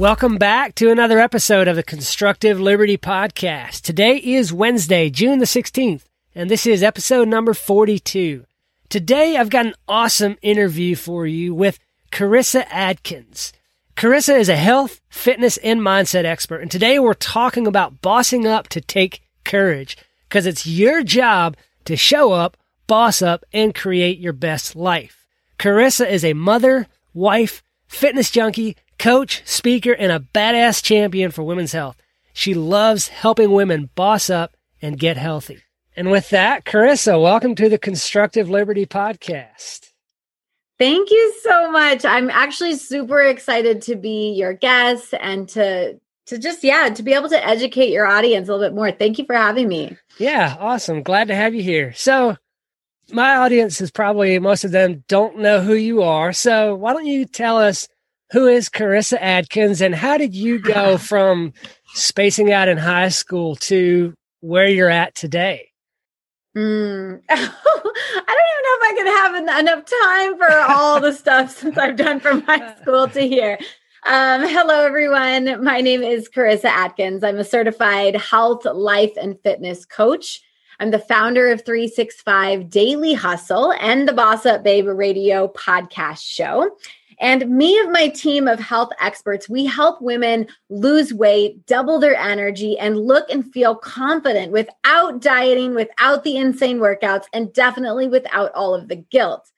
Welcome back to another episode of the Constructive Liberty Podcast. Today is Wednesday, June the 16th, and this is episode number 42. Today I've got an awesome interview for you with Karissa Adkins. Karissa is a health, fitness, and mindset expert, and today we're talking about bossing up to take courage because it's your job to show up, boss up, and create your best life. Karissa is a mother, wife, fitness junkie, coach, speaker, and a badass champion for women's health. She loves helping women boss up and get healthy. And with that, Karissa, welcome to the Constructive Liberty Podcast. Thank you so much. I'm actually super excited to be your guest and to to just yeah, to be able to educate your audience a little bit more. Thank you for having me. Yeah, awesome. Glad to have you here. So, my audience is probably most of them don't know who you are. So, why don't you tell us who is Karissa Adkins and how did you go from spacing out in high school to where you're at today? Mm. I don't even know if I could have en- enough time for all the stuff since I've done from high school to here. Um, hello, everyone. My name is Karissa Adkins. I'm a certified health, life, and fitness coach. I'm the founder of 365 Daily Hustle and the Boss Up Babe Radio podcast show. And me and my team of health experts, we help women lose weight, double their energy, and look and feel confident without dieting, without the insane workouts, and definitely without all of the guilt.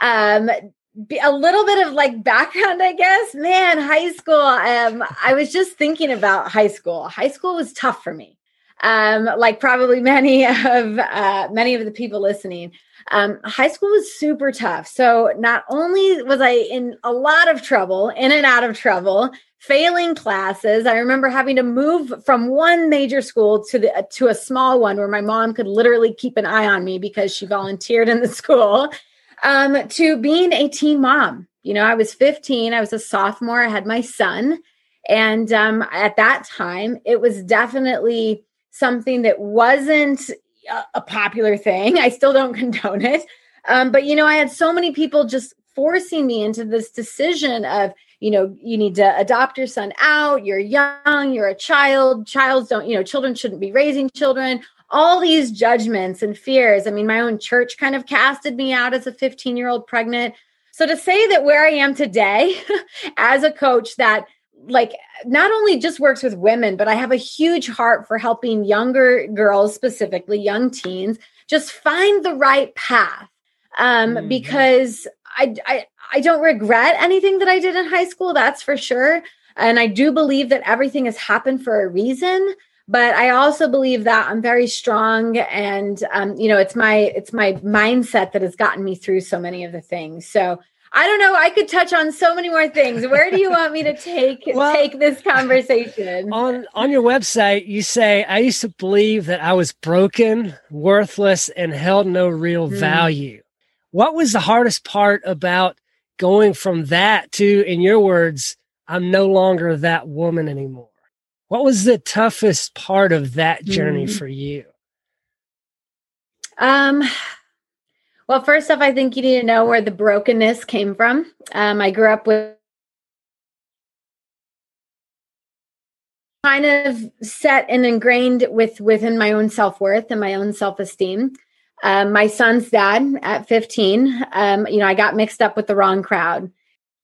Um, a little bit of like background, I guess. Man, high school. Um, I was just thinking about high school. High school was tough for me. Um, like probably many of uh, many of the people listening. Um, high school was super tough. So not only was I in a lot of trouble, in and out of trouble, failing classes. I remember having to move from one major school to the to a small one where my mom could literally keep an eye on me because she volunteered in the school. Um, to being a teen mom. You know, I was 15. I was a sophomore. I had my son, and um, at that time, it was definitely something that wasn't a popular thing. I still don't condone it. Um, but, you know, I had so many people just forcing me into this decision of, you know, you need to adopt your son out. You're young, you're a child. Childs don't, you know, children shouldn't be raising children. All these judgments and fears. I mean, my own church kind of casted me out as a 15 year old pregnant. So to say that where I am today as a coach that like not only just works with women, but I have a huge heart for helping younger girls, specifically young teens, just find the right path. Um, mm-hmm. Because I, I I don't regret anything that I did in high school, that's for sure. And I do believe that everything has happened for a reason. But I also believe that I'm very strong, and um, you know, it's my it's my mindset that has gotten me through so many of the things. So I don't know. I could touch on so many more things. Where do you want me to take well, take this conversation? On on your website, you say I used to believe that I was broken, worthless, and held no real mm. value. What was the hardest part about going from that to, in your words, I'm no longer that woman anymore? What was the toughest part of that journey mm. for you? Um well, first off, I think you need to know where the brokenness came from. Um, I grew up with kind of set and ingrained with within my own self-worth and my own self-esteem. Um, my son's dad at 15 um, you know i got mixed up with the wrong crowd.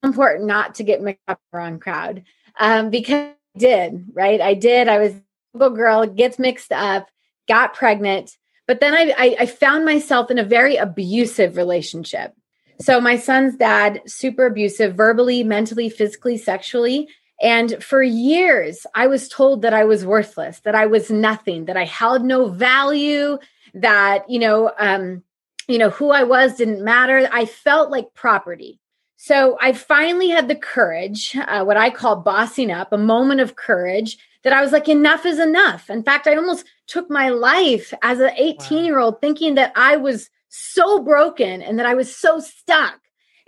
Important not to get mixed up with the wrong crowd. Um, because i did right? I did. I was a little girl gets mixed up got pregnant but then I, I, I found myself in a very abusive relationship. So my son's dad, super abusive, verbally, mentally, physically, sexually. And for years, I was told that I was worthless, that I was nothing, that I held no value, that, you know, um, you know, who I was didn't matter. I felt like property. So I finally had the courage, uh, what I call bossing up, a moment of courage that I was like, enough is enough. In fact, I almost took my life as an 18 year old thinking that I was so broken and that I was so stuck.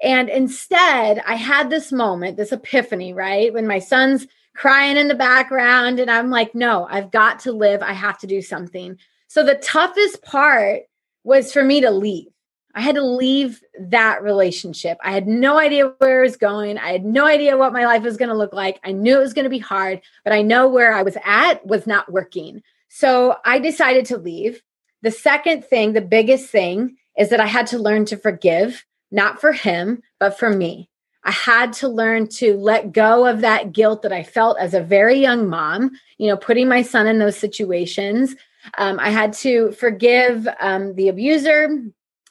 And instead, I had this moment, this epiphany, right? When my son's crying in the background, and I'm like, no, I've got to live. I have to do something. So the toughest part was for me to leave. I had to leave that relationship. I had no idea where it was going. I had no idea what my life was going to look like. I knew it was going to be hard, but I know where I was at was not working. So I decided to leave. The second thing, the biggest thing, is that I had to learn to forgive, not for him, but for me. I had to learn to let go of that guilt that I felt as a very young mom, you know, putting my son in those situations. Um, I had to forgive um, the abuser,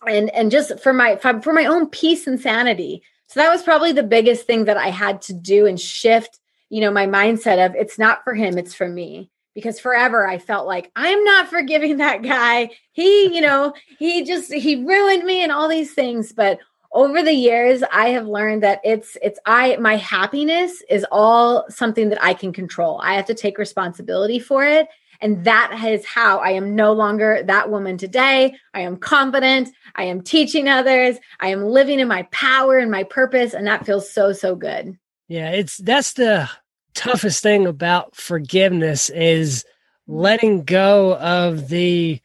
and and just for my for my own peace and sanity. So that was probably the biggest thing that i had to do and shift you know my mindset of it's not for him it's for me. Because forever i felt like i'm not forgiving that guy. He you know he just he ruined me and all these things. But over the years i have learned that it's it's i my happiness is all something that i can control. I have to take responsibility for it and that is how I am no longer that woman today. I am confident. I am teaching others. I am living in my power and my purpose. And that feels so, so good. Yeah, it's that's the toughest thing about forgiveness is letting go of the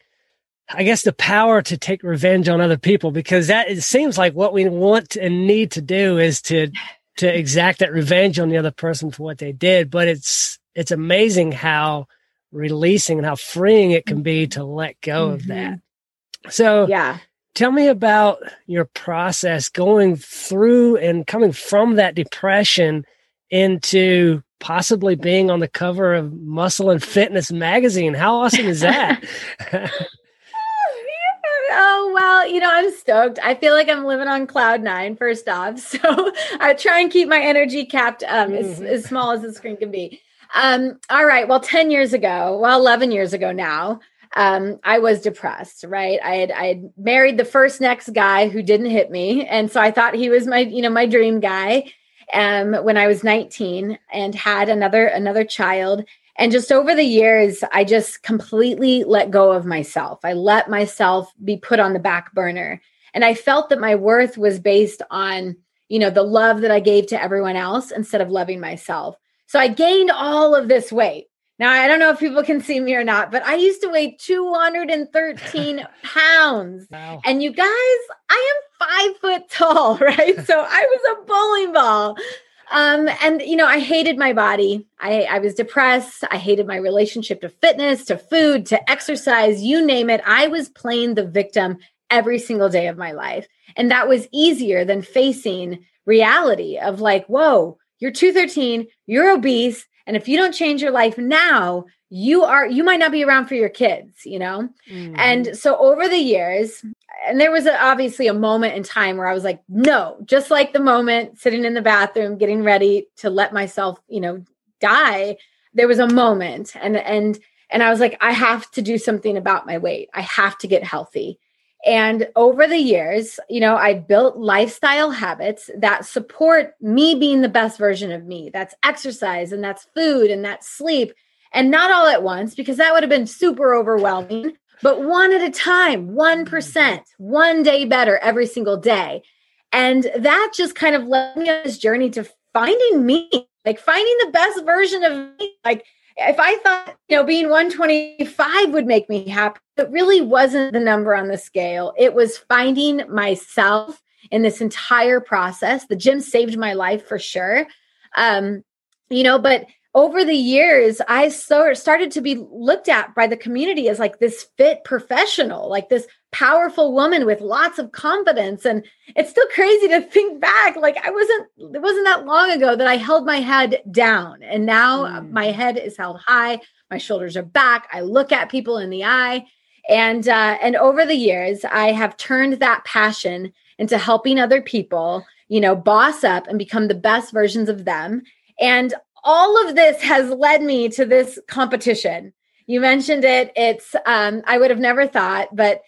I guess the power to take revenge on other people because that it seems like what we want and need to do is to to exact that revenge on the other person for what they did. But it's it's amazing how releasing and how freeing it can be to let go mm-hmm. of that. So, yeah. Tell me about your process going through and coming from that depression into possibly being on the cover of Muscle and Fitness magazine. How awesome is that? oh well you know i'm stoked i feel like i'm living on cloud nine first off so i try and keep my energy capped um, mm-hmm. as, as small as the screen can be um, all right. Well, 10 years ago, well, 11 years ago now, um, I was depressed, right? I had I had married the first next guy who didn't hit me. And so I thought he was my, you know, my dream guy um when I was 19 and had another another child. And just over the years, I just completely let go of myself. I let myself be put on the back burner. And I felt that my worth was based on, you know, the love that I gave to everyone else instead of loving myself. So I gained all of this weight. Now, I don't know if people can see me or not, but I used to weigh 213 pounds. Wow. And you guys, I am five foot tall, right? so I was a bowling ball. Um, and you know, I hated my body. I, I was depressed. I hated my relationship to fitness, to food, to exercise, you name it. I was playing the victim every single day of my life. And that was easier than facing reality of like, whoa, you're 213, you're obese, and if you don't change your life now, you are you might not be around for your kids, you know? Mm. And so over the years, and there was a, obviously a moment in time where I was like, no, just like the moment sitting in the bathroom getting ready to let myself, you know, die, there was a moment and and and I was like I have to do something about my weight. I have to get healthy. And over the years, you know, I built lifestyle habits that support me being the best version of me. That's exercise and that's food and that's sleep. And not all at once, because that would have been super overwhelming, but one at a time, 1%, one day better every single day. And that just kind of led me on this journey to finding me, like finding the best version of me. Like, if I thought, you know, being 125 would make me happy, it really wasn't the number on the scale. It was finding myself in this entire process. The gym saved my life for sure. Um, you know, but over the years, I so started to be looked at by the community as like this fit professional, like this powerful woman with lots of confidence. And it's still crazy to think back. Like I wasn't, it wasn't that long ago that I held my head down. And now mm. my head is held high. My shoulders are back. I look at people in the eye. And uh, and over the years, I have turned that passion into helping other people, you know, boss up and become the best versions of them. And all of this has led me to this competition. You mentioned it. It's um, I would have never thought, but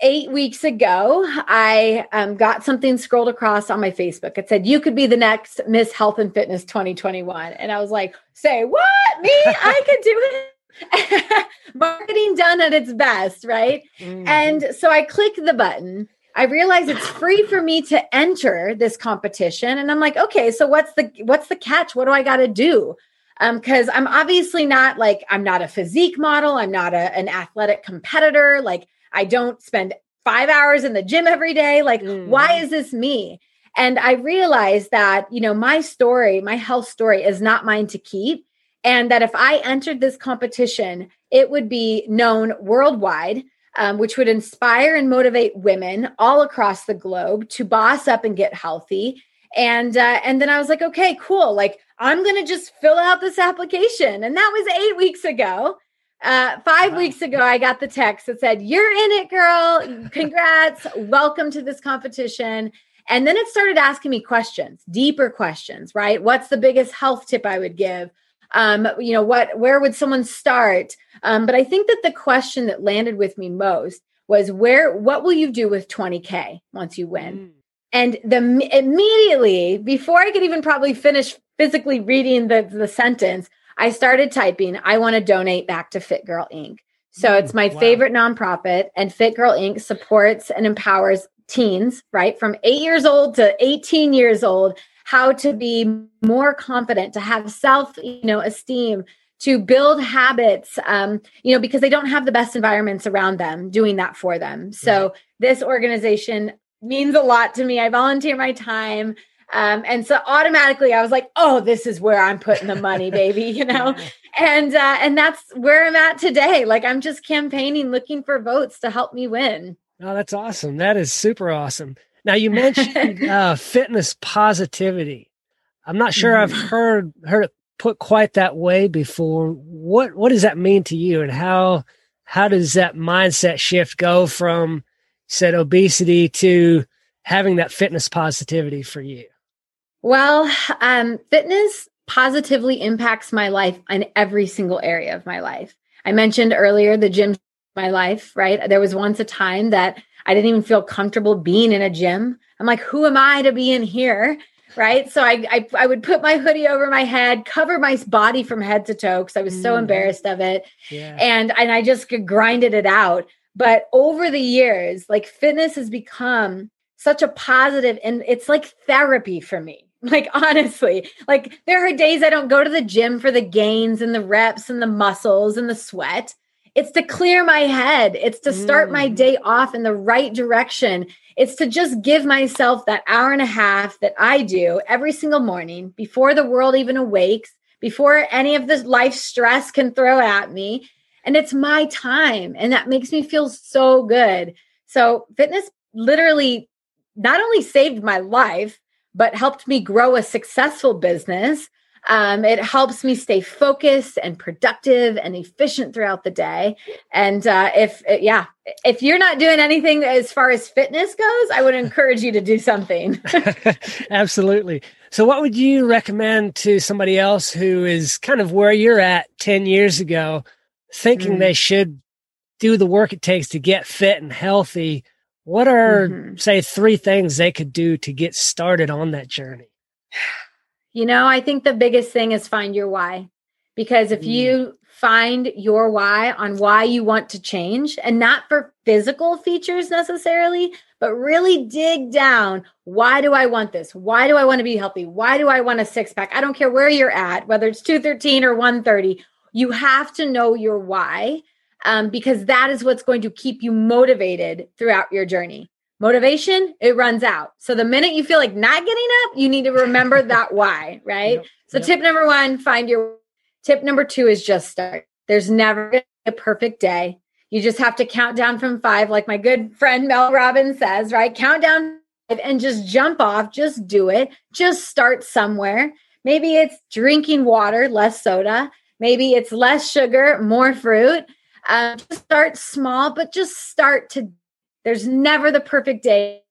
eight weeks ago, I um, got something scrolled across on my Facebook. It said, You could be the next Miss Health and Fitness 2021. And I was like, Say what? Me? I could do it. Marketing done at its best, right? Mm-hmm. And so I click the button. I realize it's free for me to enter this competition. And I'm like, okay, so what's the what's the catch? What do I gotta do? Um, because I'm obviously not like I'm not a physique model, I'm not a, an athletic competitor. Like I don't spend five hours in the gym every day. Like, mm. why is this me? And I realized that, you know, my story, my health story is not mine to keep. And that if I entered this competition, it would be known worldwide, um, which would inspire and motivate women all across the globe to boss up and get healthy. And uh, and then I was like, okay, cool. Like I'm gonna just fill out this application, and that was eight weeks ago. Uh, five wow. weeks ago, I got the text that said, You're in it, girl. Congrats. Welcome to this competition. And then it started asking me questions, deeper questions, right? What's the biggest health tip I would give? Um, you know, what, where would someone start? Um, but I think that the question that landed with me most was where, what will you do with 20K once you win? Mm. And the immediately before I could even probably finish physically reading the, the sentence, I started typing, I want to donate back to Fit Girl Inc. So mm, it's my wow. favorite nonprofit, and Fit Girl Inc. supports and empowers teens, right, from eight years old to 18 years old, how to be more confident, to have self, you know, esteem, to build habits, um, you know, because they don't have the best environments around them doing that for them. So this organization means a lot to me. I volunteer my time. Um, and so automatically I was like, oh, this is where I'm putting the money, baby, you know? and uh, and that's where I'm at today. Like I'm just campaigning, looking for votes to help me win. Oh, that's awesome. That is super awesome. Now you mentioned uh, fitness positivity. I'm not sure mm-hmm. I've heard heard it put quite that way before. What what does that mean to you, and how how does that mindset shift go from said obesity to having that fitness positivity for you? Well, um, fitness positively impacts my life in every single area of my life. I mentioned earlier the gym my life, right? There was once a time that I didn't even feel comfortable being in a gym. I'm like, who am I to be in here? Right. So I, I, I would put my hoodie over my head, cover my body from head to toe because I was so mm. embarrassed of it. Yeah. And and I just grinded it out. But over the years, like fitness has become such a positive and it's like therapy for me like honestly, like there are days I don't go to the gym for the gains and the reps and the muscles and the sweat. It's to clear my head. It's to start mm. my day off in the right direction. It's to just give myself that hour and a half that I do every single morning before the world even awakes, before any of this life stress can throw at me. And it's my time. And that makes me feel so good. So, fitness literally not only saved my life, but helped me grow a successful business. Um, it helps me stay focused and productive and efficient throughout the day. And uh, if, uh, yeah, if you're not doing anything as far as fitness goes, I would encourage you to do something. Absolutely. So, what would you recommend to somebody else who is kind of where you're at 10 years ago, thinking mm. they should do the work it takes to get fit and healthy? What are, mm-hmm. say, three things they could do to get started on that journey? You know, I think the biggest thing is find your why. Because if mm. you find your why on why you want to change, and not for physical features necessarily, but really dig down why do I want this? Why do I want to be healthy? Why do I want a six pack? I don't care where you're at, whether it's 213 or 130. You have to know your why um, because that is what's going to keep you motivated throughout your journey. Motivation, it runs out. So the minute you feel like not getting up, you need to remember that why, right? Yep, so yep. tip number one, find your tip number two is just start. There's never a perfect day. You just have to count down from five, like my good friend Mel Robbins says, right? Count down and just jump off, just do it. Just start somewhere. Maybe it's drinking water, less soda. Maybe it's less sugar, more fruit. Um, just start small, but just start to. There's never the perfect day.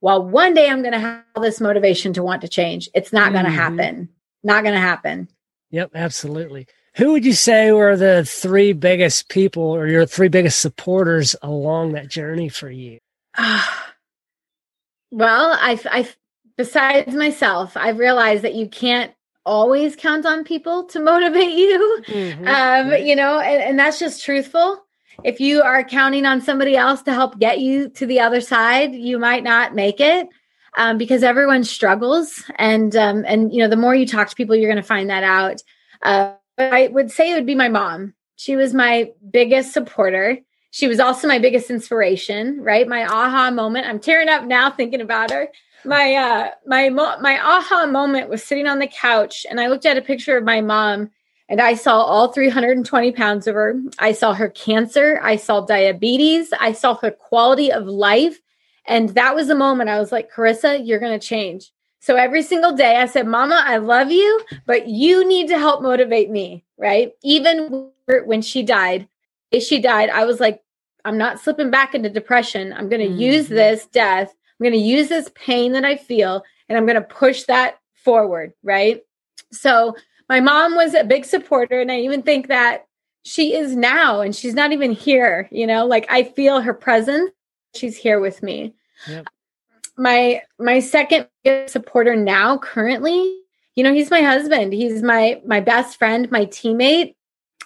Well, one day I'm going to have this motivation to want to change. It's not going to mm-hmm. happen. Not going to happen. Yep, absolutely. Who would you say were the three biggest people or your three biggest supporters along that journey for you? well, I, I, besides myself, I've realized that you can't always count on people to motivate you. Mm-hmm. Um. You know, and, and that's just truthful. If you are counting on somebody else to help get you to the other side, you might not make it. Um, because everyone struggles and um, and you know the more you talk to people you're going to find that out uh, i would say it would be my mom she was my biggest supporter She was also my biggest inspiration, right? My aha moment. I'm tearing up now thinking about her. My uh my mo- my aha moment was sitting on the couch and I looked at a picture of my mom and I saw all 320 pounds of her. I saw her cancer. I saw diabetes. I saw her quality of life. And that was the moment I was like, Karissa, you're going to change. So every single day I said, Mama, I love you, but you need to help motivate me, right? Even when she died, if she died, I was like, I'm not slipping back into depression. I'm going to mm-hmm. use this death. I'm going to use this pain that I feel and I'm going to push that forward, right? So my mom was a big supporter and I even think that she is now and she's not even here, you know, like I feel her presence. She's here with me. Yep my my second supporter now currently you know he's my husband he's my my best friend my teammate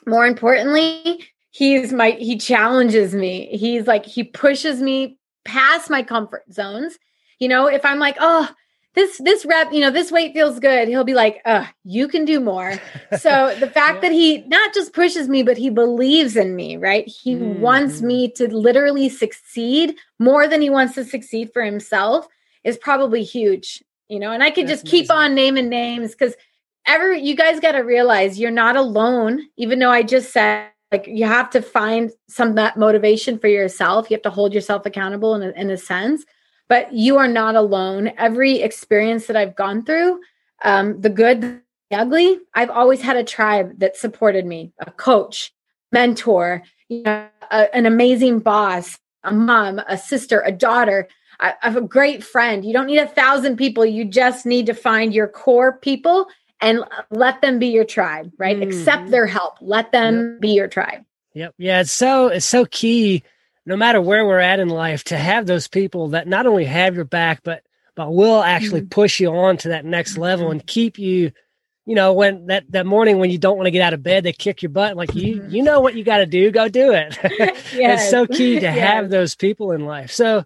more importantly he's my he challenges me he's like he pushes me past my comfort zones. You know if i'm like oh this this rep you know this weight feels good he'll be like uh you can do more. So the fact yeah. that he not just pushes me but he believes in me right? He mm-hmm. wants me to literally succeed more than he wants to succeed for himself is probably huge you know? And i could That's just keep on naming names because every you guys got to realize you're not alone even though i just said like you have to find some that motivation for yourself you have to hold yourself accountable in a, in a sense but you are not alone. Every experience that I've gone through, um, the good, the ugly, I've always had a tribe that supported me, a coach, mentor, you know, a, an amazing boss, a mom, a sister, a daughter. I, have a great friend. You don't need a thousand people. You just need to find your core people and let them be your tribe, right? Mm-hmm. Accept their help. Let them yep. be your tribe. Yep. Yeah. It's so, it's so key no matter where we're at in life, to have those people that not only have your back, but but will actually mm-hmm. push you on to that next level and keep you, you know, when that that morning when you don't want to get out of bed, they kick your butt. Like you, mm-hmm. you know what you got to do, go do it. yes. it's so key to yes. have those people in life. So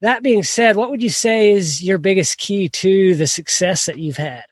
that being said, what would you say is your biggest key to the success that you've had?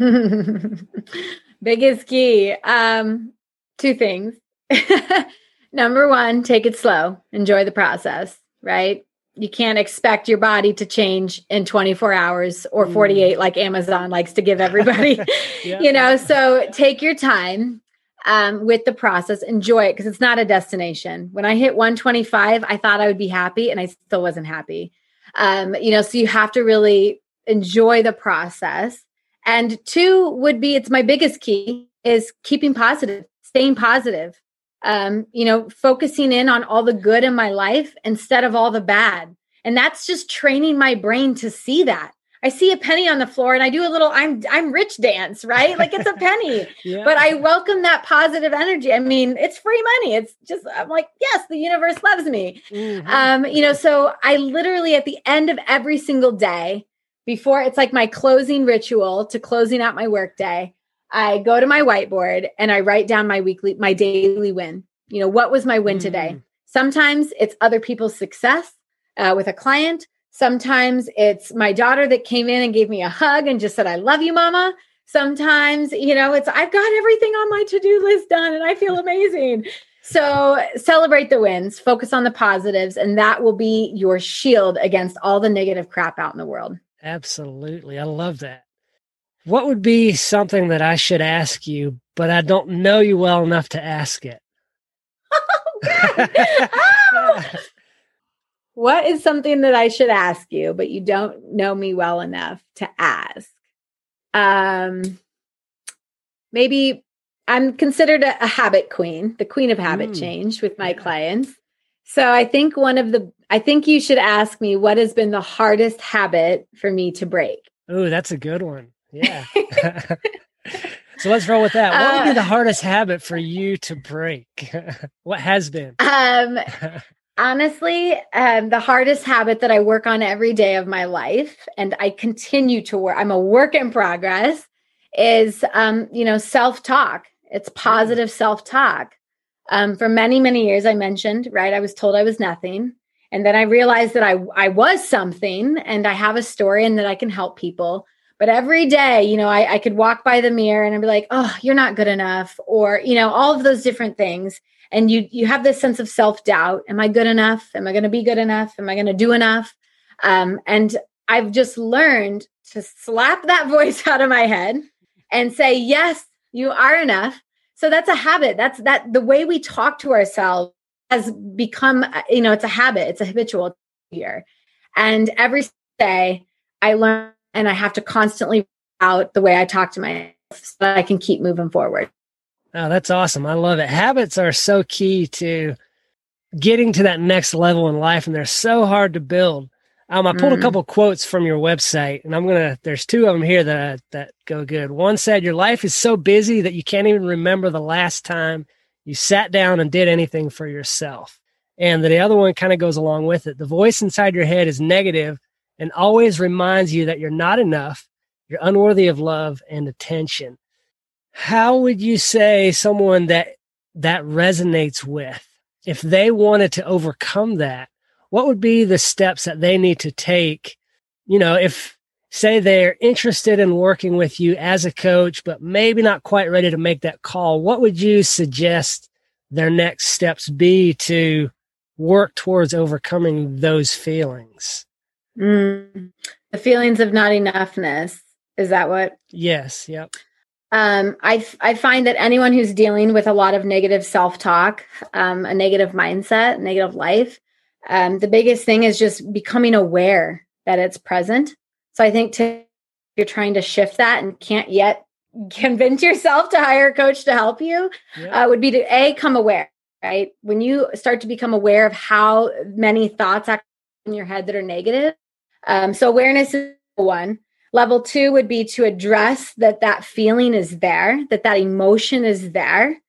biggest key. Um, two things. Number one, take it slow. Enjoy the process, right? You can't expect your body to change in 24 hours or mm. 48 like Amazon likes to give everybody. yeah. You know, so take your time um, with the process, enjoy it because it's not a destination. When I hit 125, I thought I would be happy and I still wasn't happy. Um, you know, so you have to really enjoy the process. And two would be it's my biggest key is keeping positive, staying positive um, you know, focusing in on all the good in my life instead of all the bad. And that's just training my brain to see that. I see a penny on the floor and I do a little I'm I'm rich dance, right? Like it's a penny. yeah. But I welcome that positive energy. I mean, it's free money. It's just I'm like, yes, the universe loves me. Mm-hmm. Um, you know, so I literally at the end of every single day, before it's like my closing ritual to closing out my workday, I go to my whiteboard and I write down my weekly, my daily win. You know, what was my win mm. today? Sometimes it's other people's success uh, with a client. Sometimes it's my daughter that came in and gave me a hug and just said, I love you, mama. Sometimes, you know, it's I've got everything on my to do list done and I feel amazing. So celebrate the wins, focus on the positives, and that will be your shield against all the negative crap out in the world. Absolutely. I love that. What would be something that I should ask you, but I don't know you well enough to ask it? oh, what is something that I should ask you, but you don't know me well enough to ask? Um, maybe I'm considered a, a habit queen, the queen of habit mm. change with my yeah. clients. So I think one of the, I think you should ask me what has been the hardest habit for me to break. Oh, that's a good one. Yeah. so let's roll with that. What would be the uh, hardest habit for you to break? what has been? Um, honestly, um, the hardest habit that I work on every day of my life, and I continue to work, I'm a work in progress, is, um, you know, self talk. It's positive self talk. Um, for many, many years, I mentioned, right? I was told I was nothing. And then I realized that I, I was something and I have a story and that I can help people. But every day, you know, I, I could walk by the mirror and I'd be like, oh, you're not good enough, or, you know, all of those different things. and you you have this sense of self-doubt am i good enough am i going to be good enough am i going to do enough um, and i've just learned to slap that voice out of my head and say yes you are enough so that's a habit that's that the way we talk to ourselves has become uh, you know it's a habit it's a habitual here and every day i learn and i have to constantly out the way i talk to myself so that i can keep moving forward Oh, that's awesome. I love it. Habits are so key to getting to that next level in life, and they're so hard to build. Um, I pulled mm. a couple quotes from your website, and I'm gonna. There's two of them here that that go good. One said, "Your life is so busy that you can't even remember the last time you sat down and did anything for yourself." And the other one kind of goes along with it. The voice inside your head is negative and always reminds you that you're not enough, you're unworthy of love and attention how would you say someone that that resonates with if they wanted to overcome that what would be the steps that they need to take? You know if say they're interested in working with you as a coach but maybe not quite ready to make that call what would you suggest their next steps be to work towards overcoming those feelings? Mm, the feelings of not enoughness. Is that what? Yes yep. Um, I, I find that anyone who's dealing with a lot of negative self talk, um, a negative mindset, negative life, um, the biggest thing is just becoming aware that it's present. So I think to, you're trying to shift that and can't yet convince yourself to hire a coach to help you, yeah. uh, would be to a come aware. Right when you start to become aware of how many thoughts are in your head that are negative. Um, so awareness is one. Level two would be to address that that feeling is there, that that emotion is there.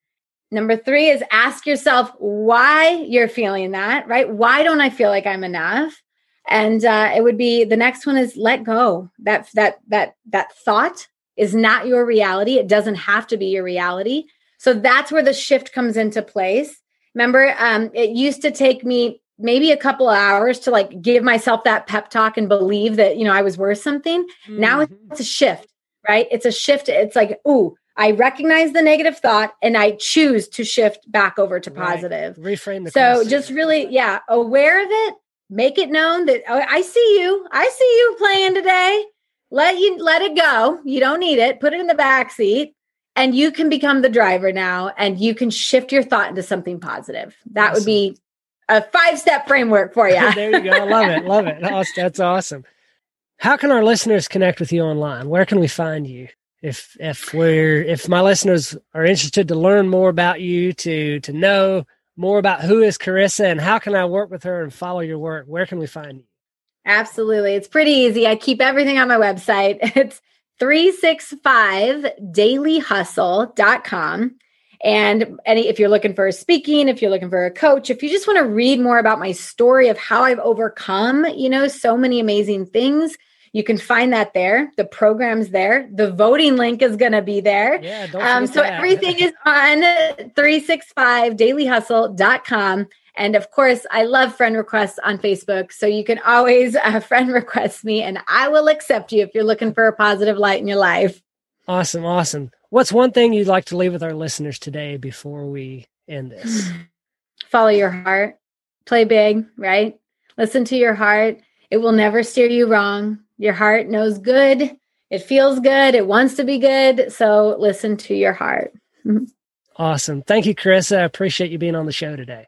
Number three is ask yourself why you're feeling that, right? Why don't I feel like I'm enough? And uh, it would be the next one is let go. That that that that thought is not your reality. It doesn't have to be your reality. So that's where the shift comes into place. Remember, um, it used to take me maybe a couple of hours to like give myself that pep talk and believe that you know I was worth something. Mm-hmm. Now it's a shift, right? It's a shift. It's like, ooh, I recognize the negative thought and I choose to shift back over to positive. Right. Reframe the So just really, yeah, aware of it, make it known that oh, I see you. I see you playing today. Let you let it go. You don't need it. Put it in the back seat and you can become the driver now and you can shift your thought into something positive. That awesome. would be a five step framework for you. there you go. I love it. Love it. That's awesome. How can our listeners connect with you online? Where can we find you? If if we're if my listeners are interested to learn more about you, to to know more about who is Karissa and how can I work with her and follow your work, where can we find you? Absolutely. It's pretty easy. I keep everything on my website. It's 365dailyhustle.com. And any, if you're looking for a speaking, if you're looking for a coach, if you just want to read more about my story of how I've overcome, you know, so many amazing things, you can find that there. The program's there. The voting link is going to be there. Yeah, um, so that. everything is on 365dailyhustle.com. And of course, I love friend requests on Facebook. So you can always uh, friend request me and I will accept you if you're looking for a positive light in your life. Awesome. Awesome. What's one thing you'd like to leave with our listeners today before we end this? Follow your heart. Play big, right? Listen to your heart. It will never steer you wrong. Your heart knows good. It feels good. It wants to be good. So listen to your heart. Mm-hmm. awesome. Thank you, Karissa. I appreciate you being on the show today.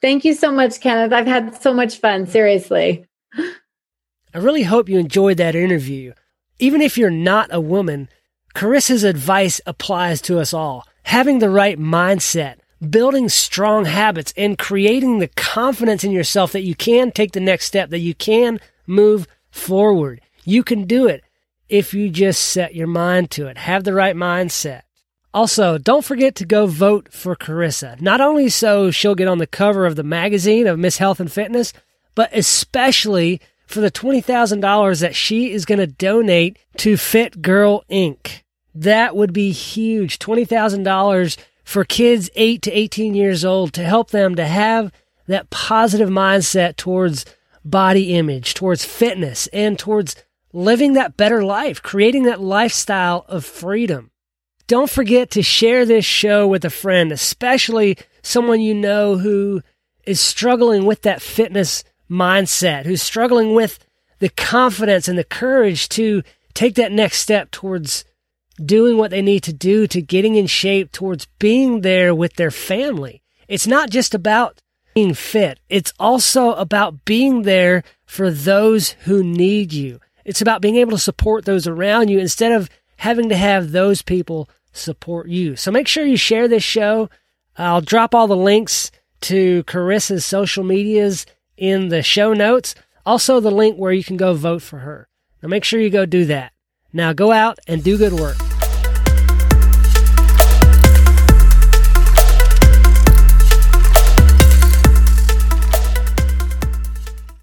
Thank you so much, Kenneth. I've had so much fun. Seriously. I really hope you enjoyed that interview. Even if you're not a woman, Karissa's advice applies to us all. Having the right mindset, building strong habits, and creating the confidence in yourself that you can take the next step, that you can move forward. You can do it if you just set your mind to it. Have the right mindset. Also, don't forget to go vote for Karissa. Not only so she'll get on the cover of the magazine of Miss Health and Fitness, but especially for the $20,000 that she is going to donate to Fit Girl Inc. That would be huge. $20,000 for kids 8 to 18 years old to help them to have that positive mindset towards body image, towards fitness, and towards living that better life, creating that lifestyle of freedom. Don't forget to share this show with a friend, especially someone you know who is struggling with that fitness mindset, who's struggling with the confidence and the courage to take that next step towards doing what they need to do to getting in shape towards being there with their family. It's not just about being fit. It's also about being there for those who need you. It's about being able to support those around you instead of having to have those people support you. So make sure you share this show. I'll drop all the links to Karissa's social medias in the show notes. Also, the link where you can go vote for her. Now, make sure you go do that. Now, go out and do good work.